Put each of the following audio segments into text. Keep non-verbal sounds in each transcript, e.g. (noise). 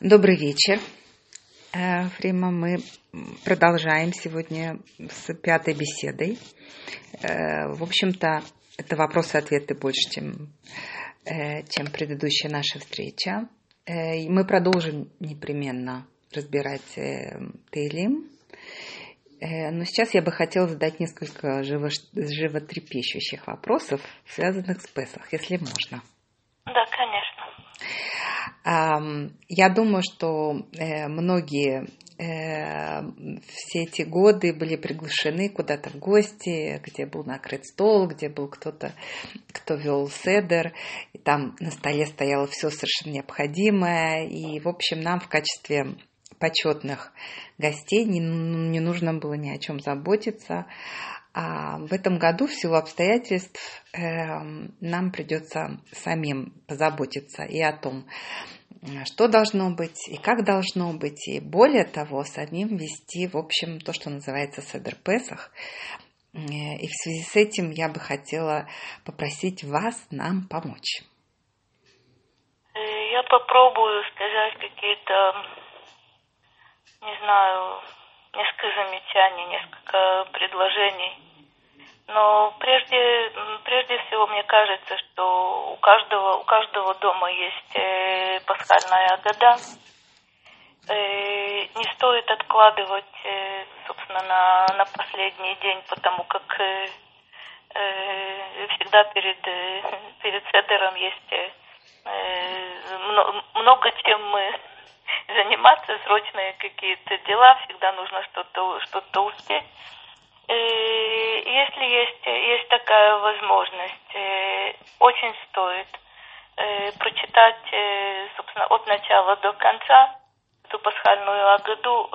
Добрый вечер. Э, Фрима, мы продолжаем сегодня с пятой беседой. Э, в общем-то, это вопросы-ответы больше, чем, э, чем предыдущая наша встреча. Мы продолжим непременно разбирать Тейлим. Но сейчас я бы хотела задать несколько живо, животрепещущих вопросов, связанных с Песах, если можно. Да, конечно. Я думаю, что э, многие э, все эти годы были приглашены куда-то в гости, где был накрыт стол, где был кто-то, кто вел седер, и там на столе стояло все совершенно необходимое, и, в общем, нам в качестве почетных гостей не, не нужно было ни о чем заботиться. А в этом году в силу обстоятельств э, нам придется самим позаботиться и о том, что должно быть и как должно быть, и более того, самим вести, в общем, то, что называется Седер Песах. Э, и в связи с этим я бы хотела попросить вас нам помочь. Э, я попробую сказать какие-то, не знаю, несколько замечаний, несколько предложений но прежде, прежде всего мне кажется, что у каждого, у каждого дома есть э, пасхальная года. Э, не стоит откладывать, э, собственно, на, на последний день, потому как всегда перед, перед Седером есть много, чем мы заниматься, срочные какие-то дела, всегда нужно что-то что успеть. Э, если есть, есть такая возможность, э, очень стоит э, прочитать, собственно, от начала до конца эту пасхальную Агаду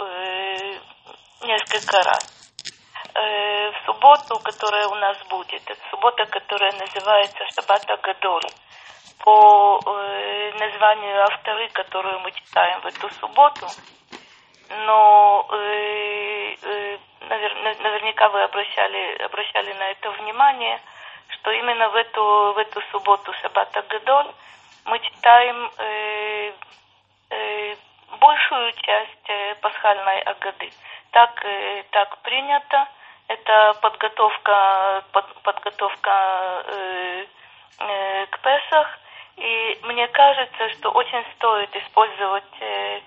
несколько раз. В субботу, которая у нас будет, это суббота, которая называется Шаббат Агадоль, по названию авторы, которую мы читаем в эту субботу, но наверняка вы обращали, обращали на это внимание, что именно в эту, в эту субботу Шаббата Гадоль мы читаем э, э, большую часть э, пасхальной Агады. Так, э, так принято. Это подготовка, под, подготовка э, э, к Песах. И мне кажется, что очень стоит использовать, э,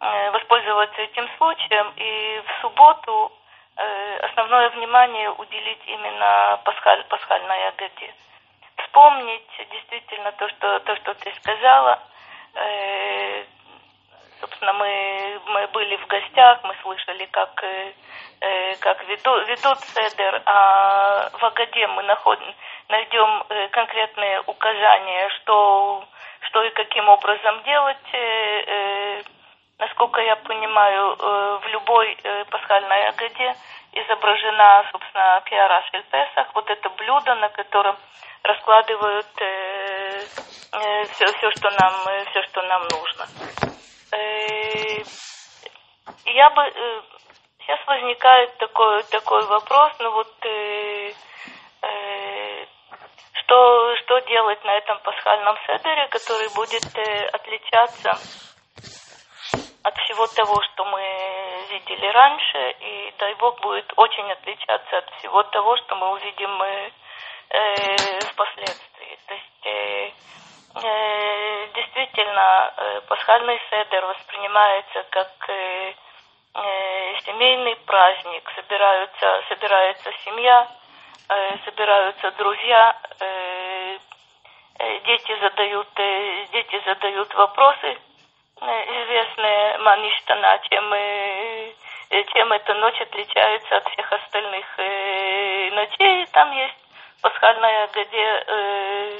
э воспользоваться этим случаем и в субботу основное внимание уделить именно пасхаль, пасхальной Агаде. Вспомнить действительно то, что, то, что ты сказала. Э, собственно, мы, мы были в гостях, мы слышали, как, э, э как веду, ведут Седер, а в Агаде мы находим, найдем э, конкретные указания, что, что и каким образом делать. Э, э, насколько я понимаю, э, в любой э, пасхальной Агаде изображена, собственно, Киара Песах, вот это блюдо, на котором раскладывают э, э, все, все, что нам, все, что нам нужно. Я бы сейчас возникает такой такой вопрос, ну вот что что делать на этом пасхальном седере, который будет отличаться от всего того, что мы видели раньше, и дай бог будет очень отличаться от всего того, что мы увидим э, э, впоследствии. То есть э, э, действительно э, пасхальный седер воспринимается как э, э, семейный праздник, собираются, собирается семья, э, собираются друзья, э, э дети задают, э, дети задают вопросы известная Маништана, чем, э, чем эта ночь отличается от всех остальных э, ночей. Там есть пасхальная, где, э,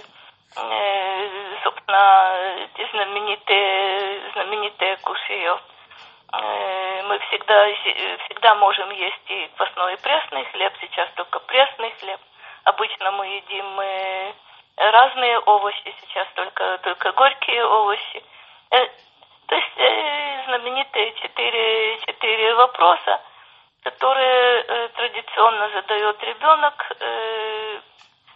собственно, эти знаменитые, знаменитые кушиот. Мы всегда, всегда можем есть и квасной, и пресный хлеб, сейчас только пресный хлеб. Обычно мы едим разные овощи, сейчас только, только горькие овощи. То есть э, знаменитые четыре, четыре вопроса, которые э, традиционно задает ребенок, э,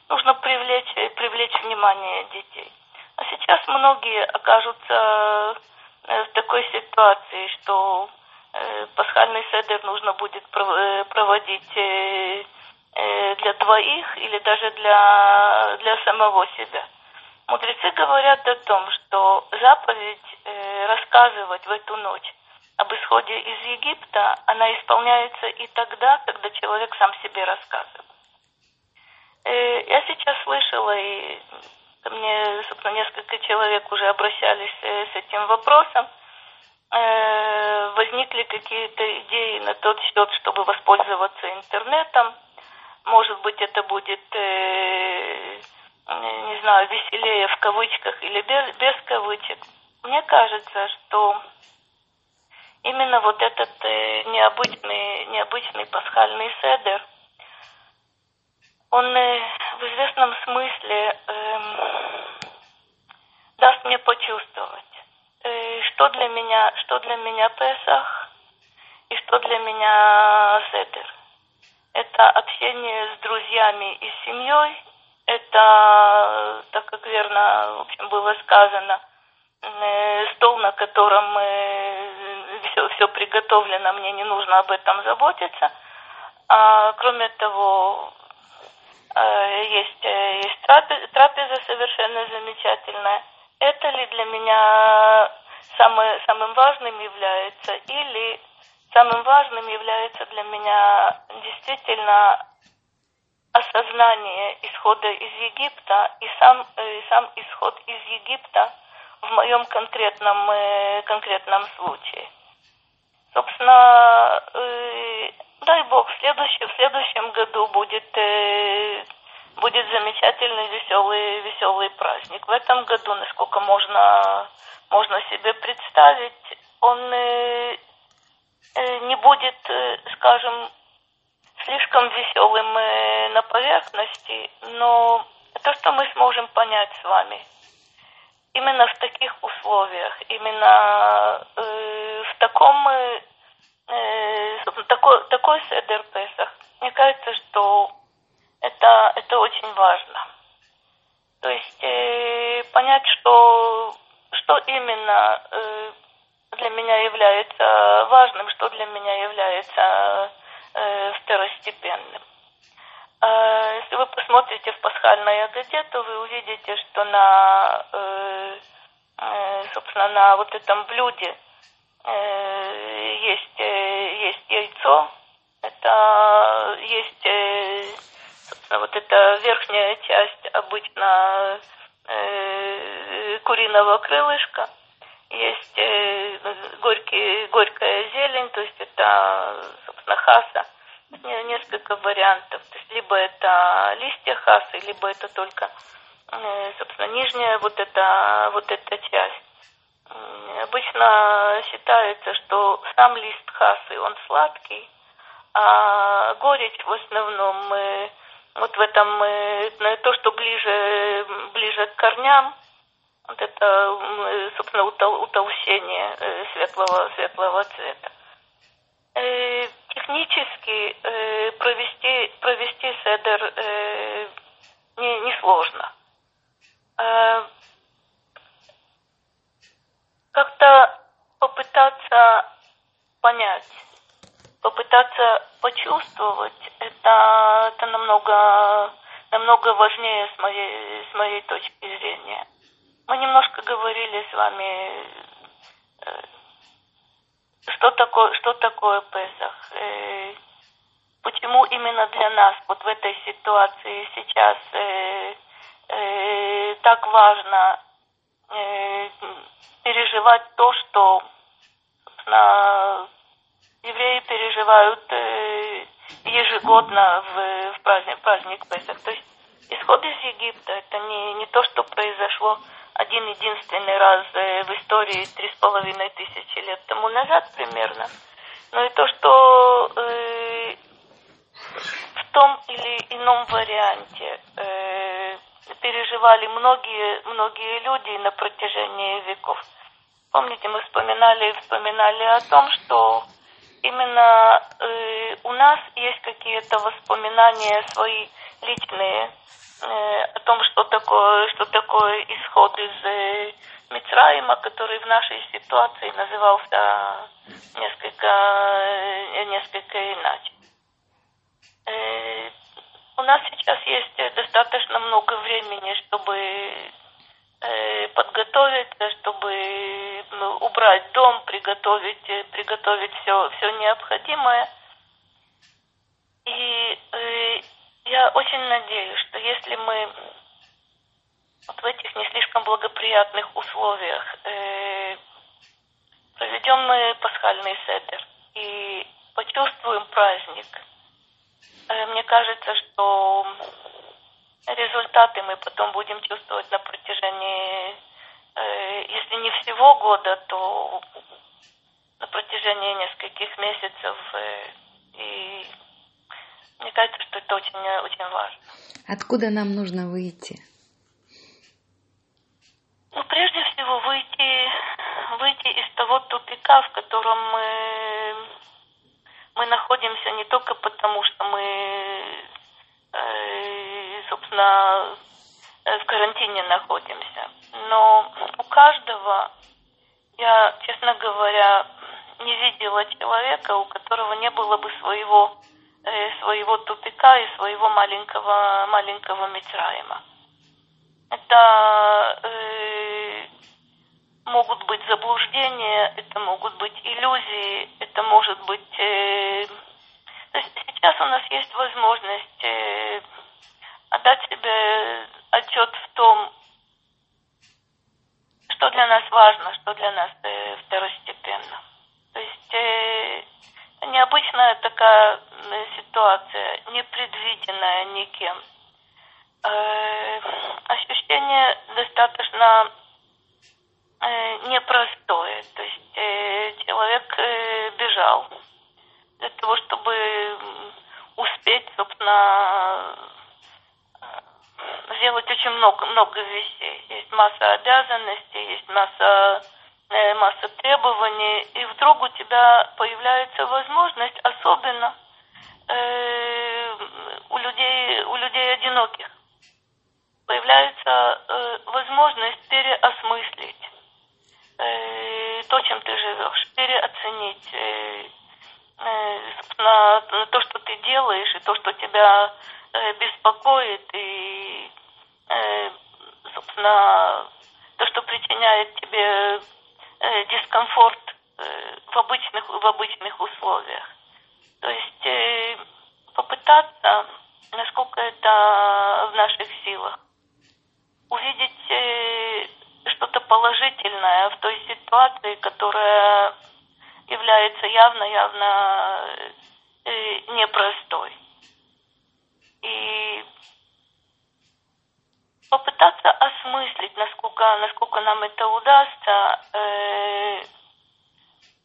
нужно привлечь, привлечь внимание детей. А сейчас многие окажутся э, в такой ситуации, что э, пасхальный седер нужно будет э, проводить э, э, для двоих или даже для, для самого себя. Мудрецы говорят о том, что заповедь э, рассказывать в эту ночь об исходе из Египта, она исполняется и тогда, когда человек сам себе рассказывает. Э, я сейчас слышала, и ко мне, собственно, несколько человек уже обращались э, с этим вопросом, э, возникли какие-то идеи на тот счет, чтобы воспользоваться интернетом. Может быть, это будет, не знаю, веселее в кавычках или без, без кавычек. Мне кажется, что именно вот этот необычный, необычный пасхальный седер – он э, в известном смысле э, даст мне почувствовать, э, что для меня, что для меня Песах и что для меня Седер. Это общение с друзьями и семьей, это, так как верно в общем, было сказано, э, стол, на котором э, все, все приготовлено, мне не нужно об этом заботиться. А кроме того, Э, есть, есть трапеза, трапеза совершенно замечательная. Это ли для меня самое, самым важным является или самым важным является для меня действительно осознание исхода из Египта и сам, э, и сам исход из Египта в моем конкретном, конкретном случае. Собственно, дай Бог, в следующем, в следующем году будет, э, будет замечательный, веселый, веселый праздник. В этом году, насколько можно, можно себе представить, он э, э, не будет, э, скажем, слишком веселым э, на поверхности, но то, что мы сможем понять с вами, именно в таких условиях, именно э, в таком э, э, такой, такой седер Песах, мне кажется, что это, это очень важно. То есть э, понять, что, что именно э, для меня является важным, что для меня является э, второстепенным. Э, если вы посмотрите в пасхальной Агаде, то вы увидите, что на, э, э, собственно, на вот этом блюде Э, есть, э, есть яйцо, это есть, э, собственно, вот эта верхняя часть обычно куриного крылышка, есть горький, горькая зелень, то есть это, собственно, хаса, несколько вариантов. То есть либо это листья хасы, либо это только, собственно, нижняя вот эта, вот эта часть. Обычно считается, что сам лист хасы, он сладкий, а горечь в основном вот в этом, то, что ближе, ближе к корням, вот это, собственно, утолщение э, светлого, светлого цвета. Э, технически э, провести, провести седер не, не сложно как-то попытаться понять, попытаться почувствовать, это, это намного, намного важнее с моей, с моей точки. Мы немножко говорили с вами, э, что такое, что такое Песах, э, почему именно для нас вот в этой ситуации сейчас э, так важно переживать то, что евреи переживают ежегодно в, в праздник, праздник Песах. То есть исход из Египта это не, не то, что произошло один единственный раз э, в истории три с половиной тысячи лет тому назад примерно, но и то, что э, в том или ином варианте э, переживали многие, многие люди на протяжении веков. Помните, мы вспоминали, вспоминали о том, что именно э, у нас есть какие-то воспоминания свои личные э, о том, что такое, что такое исход из э, Мицраима, который в нашей ситуации назывался несколько, э, несколько иначе. Э, у нас сейчас есть достаточно много времени, чтобы э, подготовиться, чтобы убрать дом, приготовить, э, приготовить все, все необходимое. И э, я очень надеюсь, что если мы вот в этих не слишком благоприятных условиях э, проведем мы пасхальный седер и почувствуем праздник, э, мне кажется, что результаты мы потом будем чувствовать на протяжении, если не всего года, то на протяжении нескольких месяцев. Э, и мне кажется, что это очень, очень важно. Откуда нам нужно выйти? Ну, прежде всего, выйти, выйти из того тупика, в котором мы, мы находимся не только потому, что мы, э, собственно, в карантине находимся, но у каждого, я, честно говоря, не видела человека, у которого не было бы своего, э, своего тупика и своего маленького, маленького Мицраима. Это э, могут быть заблуждения, это могут быть иллюзии, это может быть... Э, то есть сейчас у нас есть возможность э, отдать себе отчет в том, что для нас важно, что для нас э, второстепенно. То есть э, необычная такая ситуация, непредвиденная никем э, ощущение достаточно непростое. То есть человек бежал для того, чтобы успеть, собственно, сделать очень много, много вещей. Есть масса обязанностей, есть масса, э, масса требований, и вдруг у тебя появляется возможность, особенно э, у людей, у людей одиноких, появляется э, возможность переосмыслить э, то, чем ты живешь, переоценить э, э, на, на то, что ты делаешь, и то, что тебя э, беспокоит, и, э, собственно, то, что причиняет тебе э, дискомфорт э, в, обычных, в обычных условиях. То есть попытаться, насколько это в наших силах, увидеть что-то положительное в той ситуации, которая является явно-явно непростой. И попытаться осмыслить, насколько, насколько нам это удастся, э,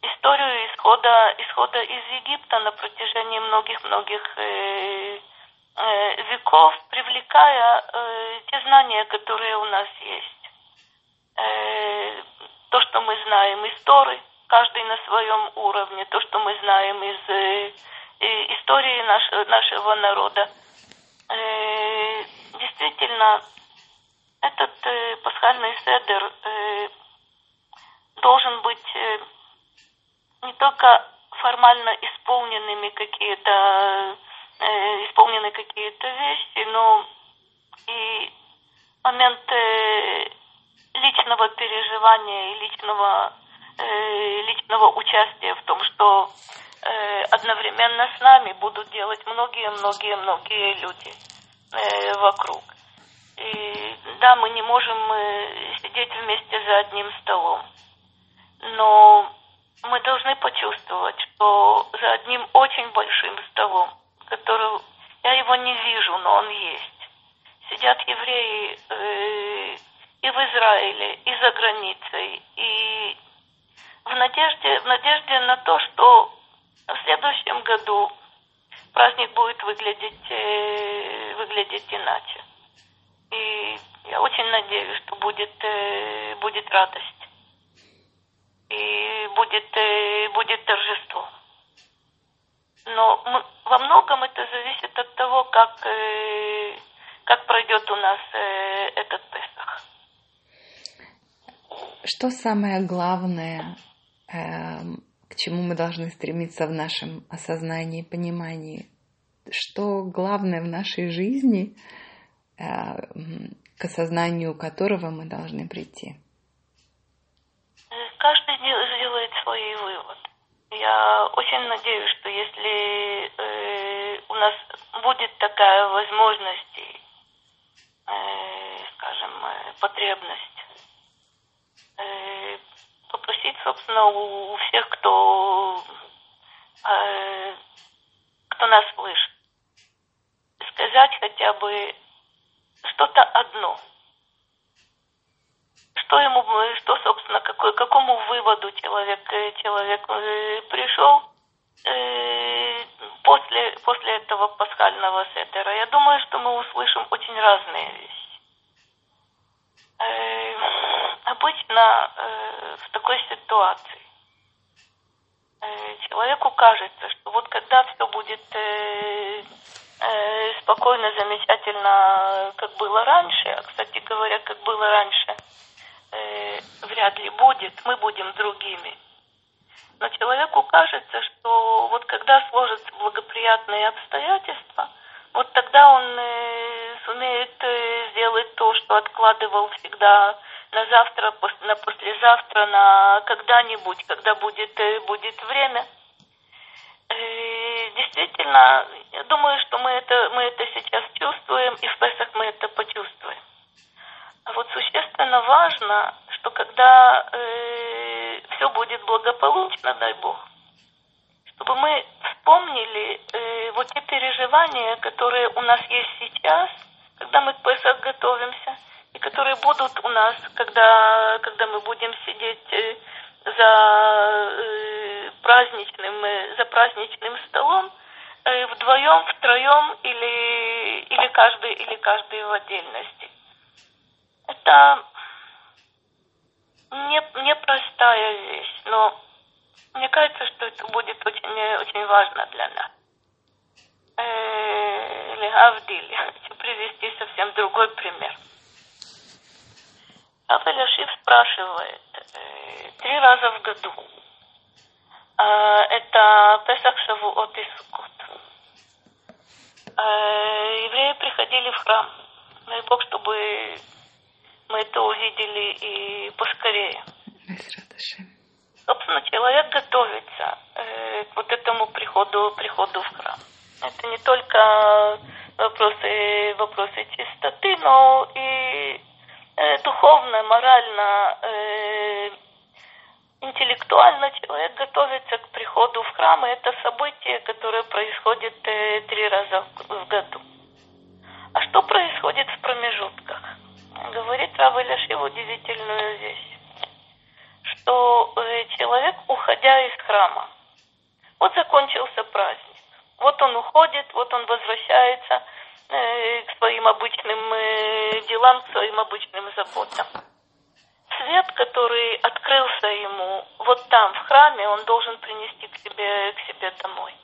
историю исхода, исхода из Египта на протяжении многих-многих э, Э, веков, привлекая э, те знания, которые у нас есть. Э, то, что мы знаем из Торы, каждый на своем уровне, то, что мы знаем из э, истории наш, нашего народа. Э, действительно, этот э, пасхальный седер э, должен быть э, не только формально исполненными какие-то э, исполнены какие-то вещи, но и момент э, личного переживания и личного, э, личного участия в том, что э, одновременно с нами будут делать многие-многие-многие люди э, вокруг. И да, мы не можем сидеть вместе за одним столом, но мы должны почувствовать, что за одним очень большим столом который я его не вижу, но он есть. Сидят евреи э, и в Израиле, и за границей, и в надежде, в надежде на то, что в следующем году праздник будет выглядеть, э, выглядеть иначе. И я очень надеюсь, что будет, э, будет радость. И будет, э, будет торжество. Но мы, во многом это зависит от того, как, э, как пройдет у нас этот Песах. Что самое главное, к чему мы должны стремиться в нашем осознании понимании? Что главное в нашей жизни, к осознанию которого мы должны прийти? Каждый сделает свои выводы. Я очень надеюсь, что если э, у нас будет такая возможность, э, скажем, э, потребность э, попросить, собственно, у всех, кто, э, кто нас слышит, сказать хотя бы что-то одно – что ему, что, собственно, какой, какому выводу человек, э, человек э, пришел э, после, после этого пасхального сеттера. Я думаю, что мы услышим очень разные вещи. Обычно в такой ситуации человеку кажется, что вот когда все будет спокойно, замечательно, как было раньше, а, кстати говоря, как было раньше – э, вряд ли будет, мы будем другими. Но человеку кажется, что вот когда сложатся благоприятные обстоятельства, вот тогда он э, сумеет э, сделать то, что откладывал всегда на завтра, на послезавтра, на когда-нибудь, когда будет, э, будет время. Э, действительно, я думаю, что мы это, мы это сейчас чувствуем, и в Песах мы это почувствуем. А вот существенно важно, что когда э, все будет благополучно, дай Бог, чтобы мы вспомнили э, вот те переживания, которые у нас есть сейчас, когда мы к Песах готовимся, и которые будут у нас, когда, когда мы будем сидеть э, за э, праздничным, э, за праздничным столом, э, вдвоем, втроем или, или каждый, или каждый в отдельности. Это не, непростая вещь, но мне кажется, что это будет очень, очень важно для нас. Э, или Авдиль. (laughs) Хочу привести совсем другой пример. Авеляшив спрашивает э, три раза в году. Э, это Песах, Шавуот и Суккот. Евреи приходили в храм. Дай Бог, чтобы мы это увидели и поскорее. Собственно, человек готовится э, к вот этому приходу, приходу в храм. Это не только вопросы, вопросы чистоты, но и э, духовно, морально, э, интеллектуально человек готовится к приходу в храм, и это событие, которое происходит э, три раза в году. А что происходит в промежутках? говорит Рав Ильяшив удивительную вещь, что э, человек, уходя из храма, вот закончился праздник, вот он уходит, вот он возвращается э, к своим обычным э, делам, к своим обычным заботам. Свет, который открылся ему вот там, в храме, он должен принести к себе, к себе домой.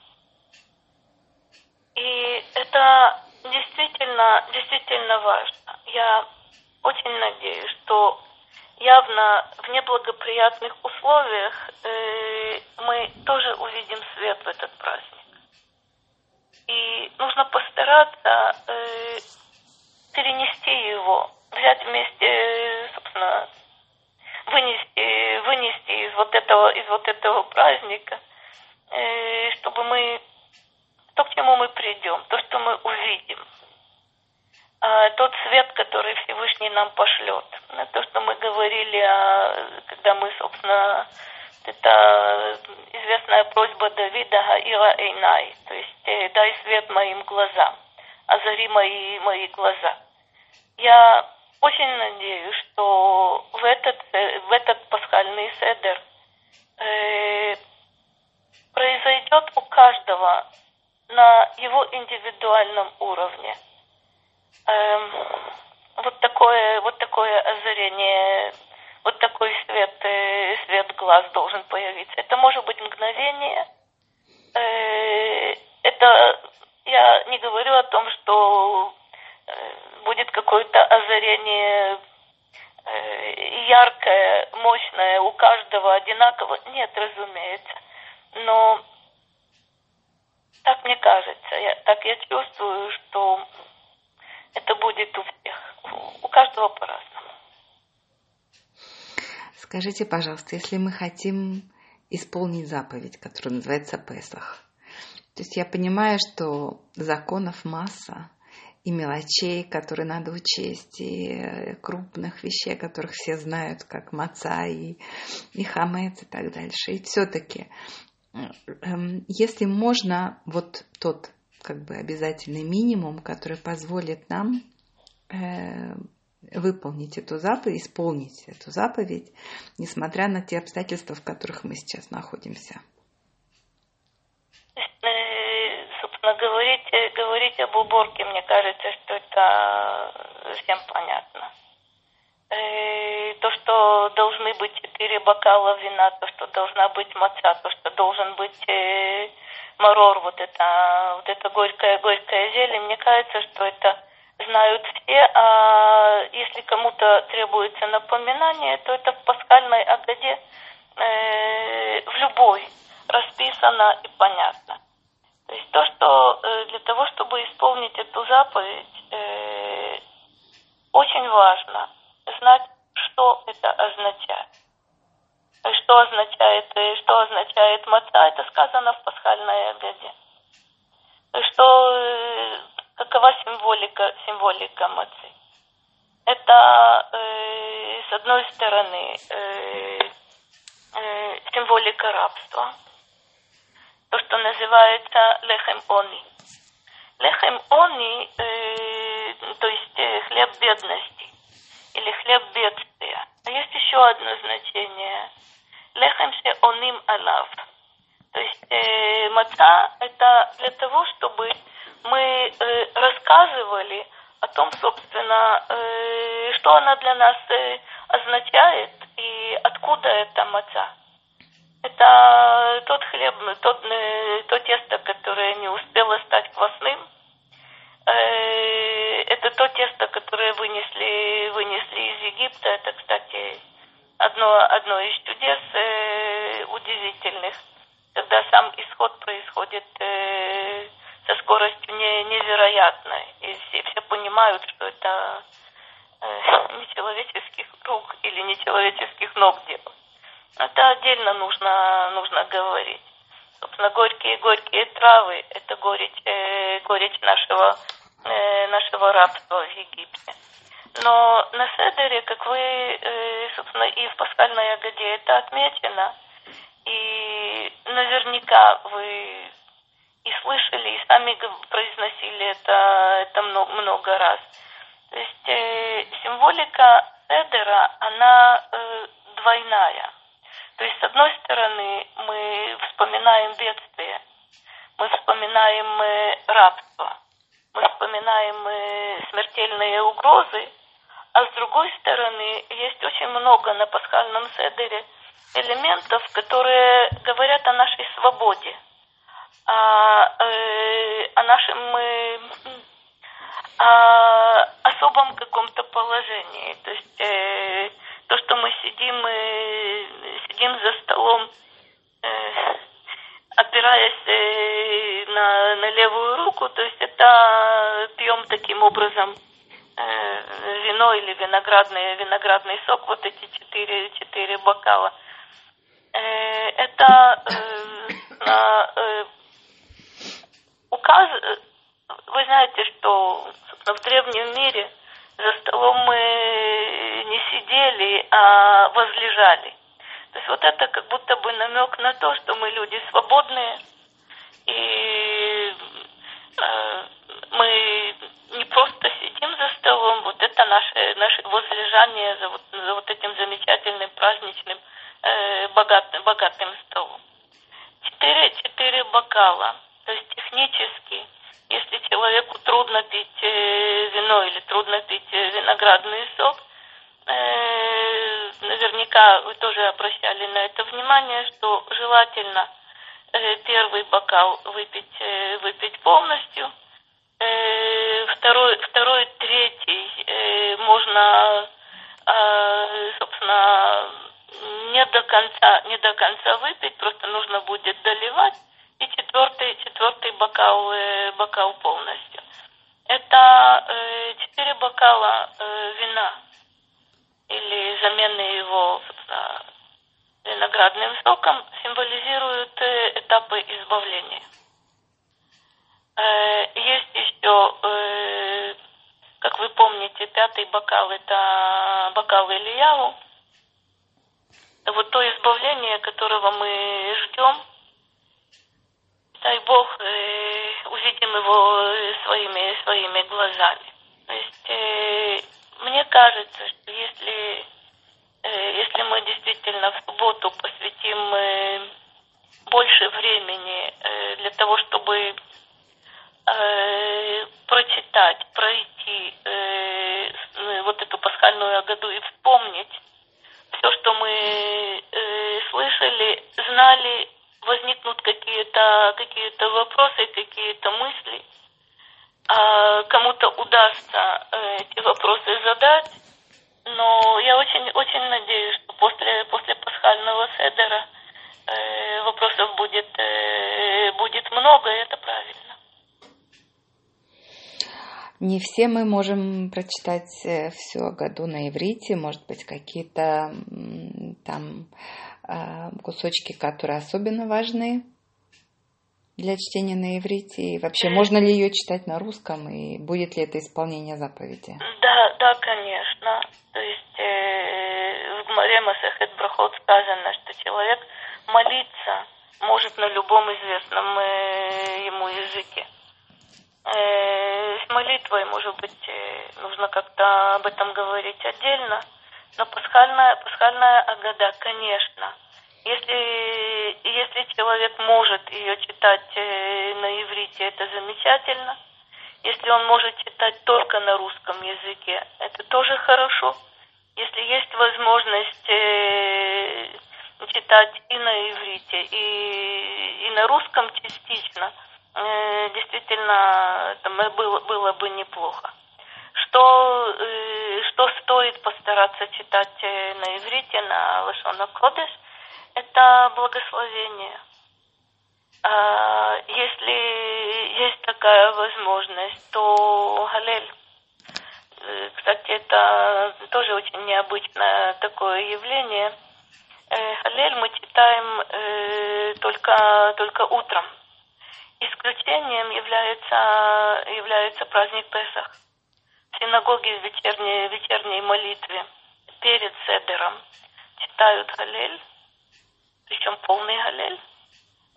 И это действительно, действительно важно. Я очень надеюсь, что явно в неблагоприятных условиях э, мы тоже увидим свет в этот праздник. Из вот этого праздника, э, чтобы мы то, к чему мы придем, то, что мы увидим – а, тот свет, который Всевышний нам пошлет. То, что мы говорили, когда мы, собственно, это известная просьба Давида Гаира Эйнай, то есть э, дай свет моим глазам, озари мои, мои глаза. Я очень надеюсь, что в этот, э, в этот пасхальный седер э, произойдет у каждого на его индивидуальном уровне – Эм, вот такое, вот такое озарение, вот такой свет, э, свет глаз должен появиться. Это может быть мгновение, э, это я не говорю о том, что будет какое-то озарение яркое, мощное, у каждого одинаково. Нет, разумеется. Но так мне кажется, я, так я чувствую, что это будет у всех, у каждого по-разному. Скажите, пожалуйста, если мы хотим исполнить заповедь, которая называется Песах, то есть я понимаю, что законов масса, и мелочей, которые надо учесть, и крупных вещей, которых все знают, как маца и, и хамец и так дальше. И все-таки, эм, если можно, вот тот как бы обязательный минимум, который позволит нам э, выполнить эту заповедь, исполнить эту заповедь, несмотря на те обстоятельства, в которых мы сейчас находимся. Э, собственно, говорить, говорить об уборке, мне кажется, что это всем понятно. Э, то, что должны быть четыре бокала вина, то, что должна быть маца, то, что должен быть э, марор, вот это, вот это горькое-горькое зелье, мне кажется, что это знают все, а если кому-то требуется напоминание, то это в пасхальной Агаде э, в любой расписано и понятно. То есть то, что э, для того, чтобы исполнить эту заповедь, э, очень важно знать, что это означает. Что означает, э, что означает маца, это сказано в пасхальной Агаде. Что какова символика, символика мацы. Это, э, с одной стороны, э, э, символика рабства, то, что называется лехем они. Лехем они, э, то есть э, хлеб бедности или хлеб бедствия. А есть еще одно значение. Лехем се оним алав. То есть э, маца это для того, чтобы мы э, рассказывали о том, собственно, э, что она для нас э, означает и откуда это маца. Это тот хлеб, тот, э, то тесто, которое не успело стать квасным. Э, это то тесто, которое вынесли, вынесли из Египта. Это, кстати, одно, одно из чудес э, удивительных, когда сам исход происходит со скоростью не, невероятной. И все, все понимают, что это (laughs) нечеловеческих рук или нечеловеческих ног дело. Это отдельно нужно, нужно говорить. Собственно, горькие-горькие травы – это горечь, э, горечь нашего, э, нашего рабства в Египте. Но на Седере, как вы, э, собственно, и в пасхальной ягоде это отмечено, и наверняка вы и слышали, и сами произносили это, это много, много раз. То есть э, символика Седера, она э, двойная. Одной стороны, мы вспоминаем бедствие, мы вспоминаем э, рабство, мы вспоминаем э, смертельные угрозы, а с другой стороны, есть очень много на пасхальном седере элементов, которые говорят о нашей свободе – о, э, о нашем о особом каком-то положении. То есть то, что мы сидим, э, сидим за столом, э, опираясь э, на, на левую руку, то есть это пьем таким образом вино или виноградный, виноградный сок, вот эти четыре, четыре бокала. Это на, указ, вы знаете, что в древнем мире за столом мы не сидели, а возлежали. То есть вот это как будто бы намек на то, что мы люди свободные, и э, мы не просто сидим за столом, вот это наше, наше возлежание за вот, за вот этим замечательным праздничным э, богатым, богатым столом. Четыре, четыре бокала – то есть технически, если человеку трудно пить э, вино или трудно пить виноградный сок, э, наверняка вы тоже обращали на это внимание, что желательно э, первый бокал выпить, э, выпить полностью, второй, второй, третий можно, э, собственно, не до конца, не до конца выпить, просто нужно будет доливать, и четвертый, четвертый бокал, бокал полностью. Это четыре бокала замены его, виноградным соком символизируют э, этапы избавления. Э, есть еще, э, как вы помните, пятый бокал – это бокал Ильяву. Вот то избавление, которого мы ждем, дай Бог, увидим его своими, своими глазами. То есть мне кажется, что если если мы действительно в субботу посвятим э, больше времени э, для того, чтобы прочитать, пройти вот эту пасхальную году и вспомнить все, что мы слышали, знали, возникнут какие-то какие вопросы, какие-то мысли, а кому-то удастся эти вопросы задать, но я очень, очень надеюсь, что после, после пасхального седера э, вопросов будет, э, будет много, и это правильно. Не все мы можем прочитать э, все о году на иврите, может быть, какие-то там э, кусочки, которые особенно важны для чтения на иврите? И вообще, можно ли ее читать на русском, и будет ли это исполнение заповеди? Да, да, конечно. То есть э, в Гмаре Масахет Брахот сказано, что человек молиться может на любом известном э, ему языке. Э, с молитвой, может быть, э, нужно как-то об этом говорить отдельно, но пасхальная, пасхальная агада, конечно – если, если человек может ее читать э, на иврите, это замечательно. Если он может читать только на русском языке, это тоже хорошо. Если есть возможность э, читать и на иврите, и, и на русском частично, э, действительно, это было, было бы неплохо. Что, что стоит постараться читать на иврите, на Лашона Кодеш – это благословение. А если есть такая возможность, то Галель. Э, кстати, это тоже очень необычное такое явление. Э, Галель мы читаем э, только, только утром. Исключением является, является праздник Песах. В синагоге в вечерней, вечерней молитве перед Седером читают Галель, причем полный галель.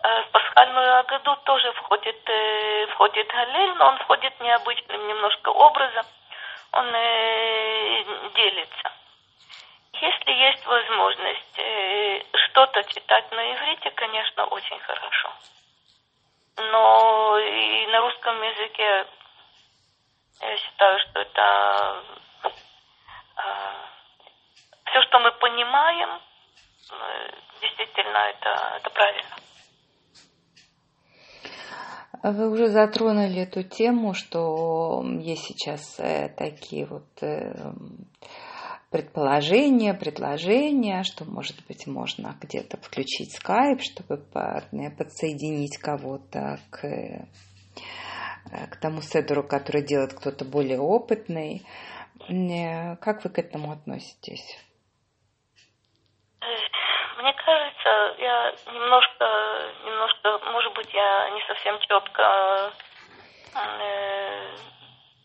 Э, в пасхальную Агаду тоже входит, э, входит галель, но он входит необычным немножко образом. Он э, делится. Если есть возможность что-то читать на иврите, конечно, очень хорошо. Но и на русском языке я считаю, что это все, что мы понимаем, действительно это, это правильно. Вы уже затронули эту тему, что есть сейчас э, такие вот э, предположения, предложения, что, может быть, можно где-то включить скайп, чтобы подсоединить кого-то к, э, к тому седеру, который делает кто-то более опытный. Как вы к этому относитесь? Мне кажется, я немножко, немножко, может быть, я не совсем четко э,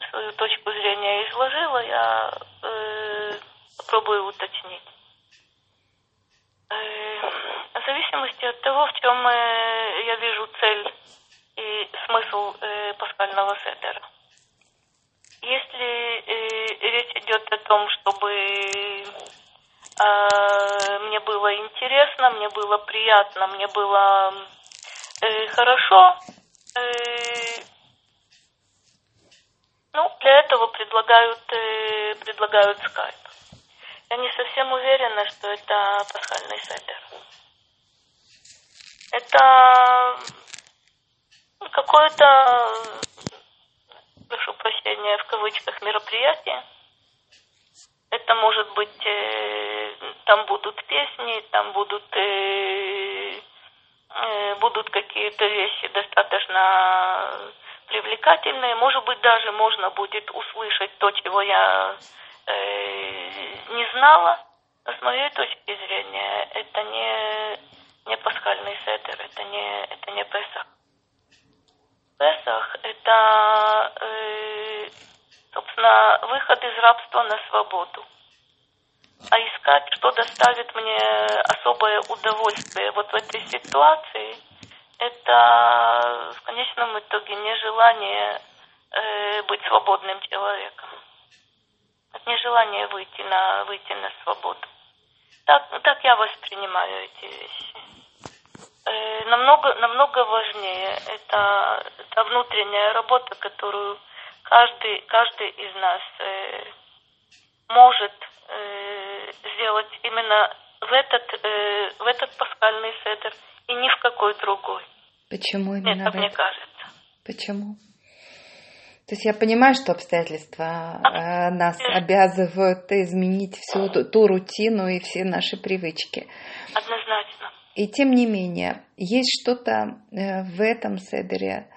свою точку зрения изложила, я э, попробую уточнить. Э, в зависимости от того, в чем э, я вижу цель и смысл э, пасхального седера. Если э, речь идет о том, чтобы мне было интересно, мне было приятно, мне было э, хорошо. Э, ну, для этого предлагают, э, предлагают скайп. Я не совсем уверена, что это пасхальный седер. Это какое-то, прошу прощения, в кавычках, мероприятие. Это может быть, э, там будут песни, там будут, э, э, будут какие-то вещи достаточно привлекательные. Может быть, даже можно будет услышать то, чего я э, не знала. Но с моей точки зрения, это не, не пасхальный седер, это не, это не Песах. Песах – это, э, собственно, выход из рабства на свободу. А искать, что доставит мне особое удовольствие вот в этой ситуации, это в конечном итоге нежелание э, быть свободным человеком. Это нежелание выйти на, выйти на свободу. Так, так я воспринимаю эти вещи. Э, намного, намного важнее это, это внутренняя работа, которую каждый, каждый из нас э, может э, сделать именно в этот, э, в этот пасхальный седер и ни в какой другой. Почему именно Это мне кажется. Почему? То есть я понимаю, что обстоятельства э, нас обязывают изменить всю ту, ту рутину и все наши привычки. Однозначно. И тем не менее, есть что-то э, в этом седере,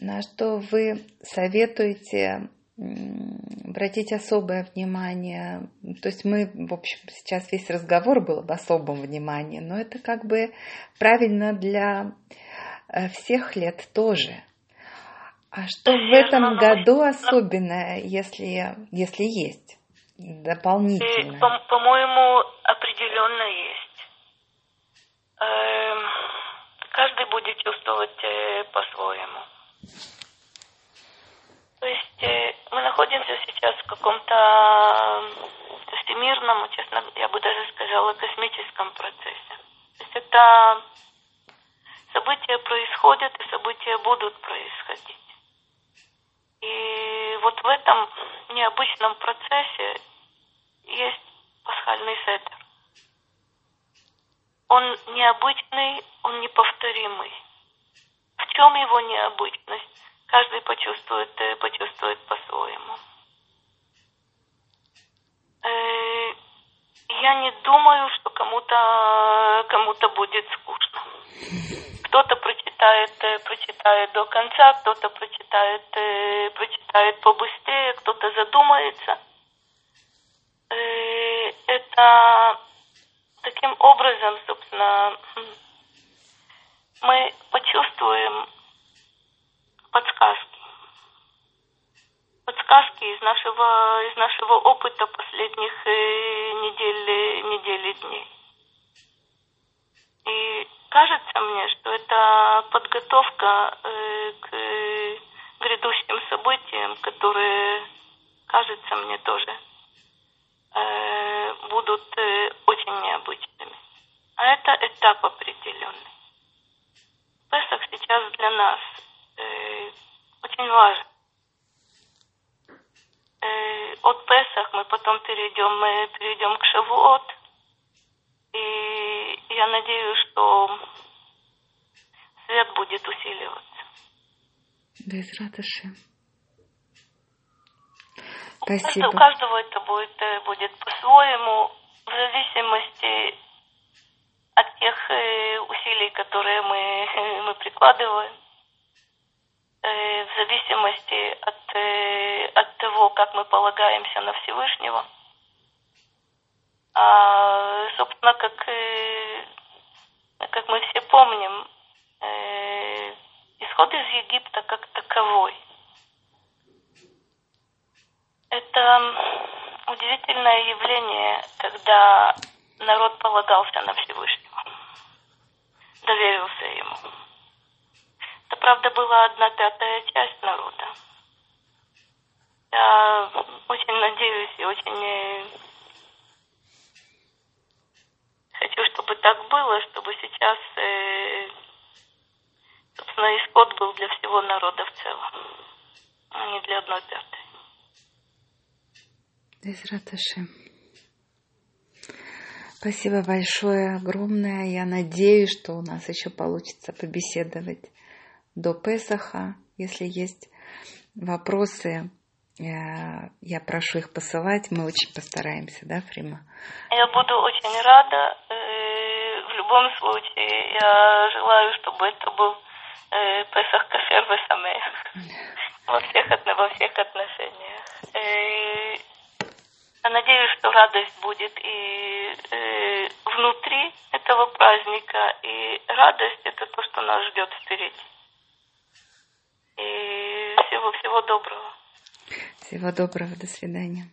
на что вы советуете обратить особое внимание. То есть мы, в общем, сейчас весь разговор был об особом внимании, но это как бы правильно для э, всех лет тоже. А что в этом году особенное, если, если есть дополнительно? По- по-моему, определенно есть. Эм, каждый будет чувствовать э, по-своему. То есть э, мы находимся сейчас в каком-то всемирном, честно, я бы даже сказала, космическом процессе. То есть это события происходят и события будут происходить. И вот в этом необычном процессе есть пасхальный сеттер. Он необычный, он неповторимый. Чем его необычность? Каждый почувствует, э, почувствует по-своему. Э, я не думаю, что кому-то кому-то будет скучно. Кто-то прочитает, э, прочитает до конца, кто-то прочитает, прочитает побыстрее, кто-то задумается. Это таким образом, собственно, мы почувствуем подсказки. Подсказки из нашего, из нашего опыта последних недель, недель и дней. И кажется мне, что это подготовка э, к э, грядущим событиям, которые, кажется мне тоже, э, будут э, очень необычными. А это этап определенный. Сейчас для нас э, очень важен. Э, от Песах мы потом перейдем, мы перейдем к Шавуот – и я надеюсь, что свет будет усиливаться. Без радости. Спасибо. У каждого это будет, э, будет по-своему, в зависимости от тех э, усилий, которые мы, мы прикладываем, э, в зависимости от, от того, как мы полагаемся на Всевышнего – а, собственно, как, э, как мы все помним, э, исход из Египта как таковой. Это удивительное явление, когда народ полагался на Всевышнего, доверился ему. Это, правда, была одна пятая часть народа. Я очень надеюсь и очень э, Хочу, чтобы так было, чтобы сейчас, э, собственно, исход был для всего народа в целом, а не для одной пятой. Безраташи. Спасибо большое, огромное. Я надеюсь, что у нас еще получится побеседовать до Песаха. Если есть вопросы, я прошу их посылать. Мы очень постараемся, да, Фрима? Я буду очень рада. Э, в любом случае, я желаю, чтобы это был э, Песах Кашер Весамех (laughs) во всех, во всех отношениях. Э, я надеюсь, что радость будет и внутри этого праздника, и радость – это то, что нас ждет впереди. И всего-всего доброго. Всего доброго, до свидания.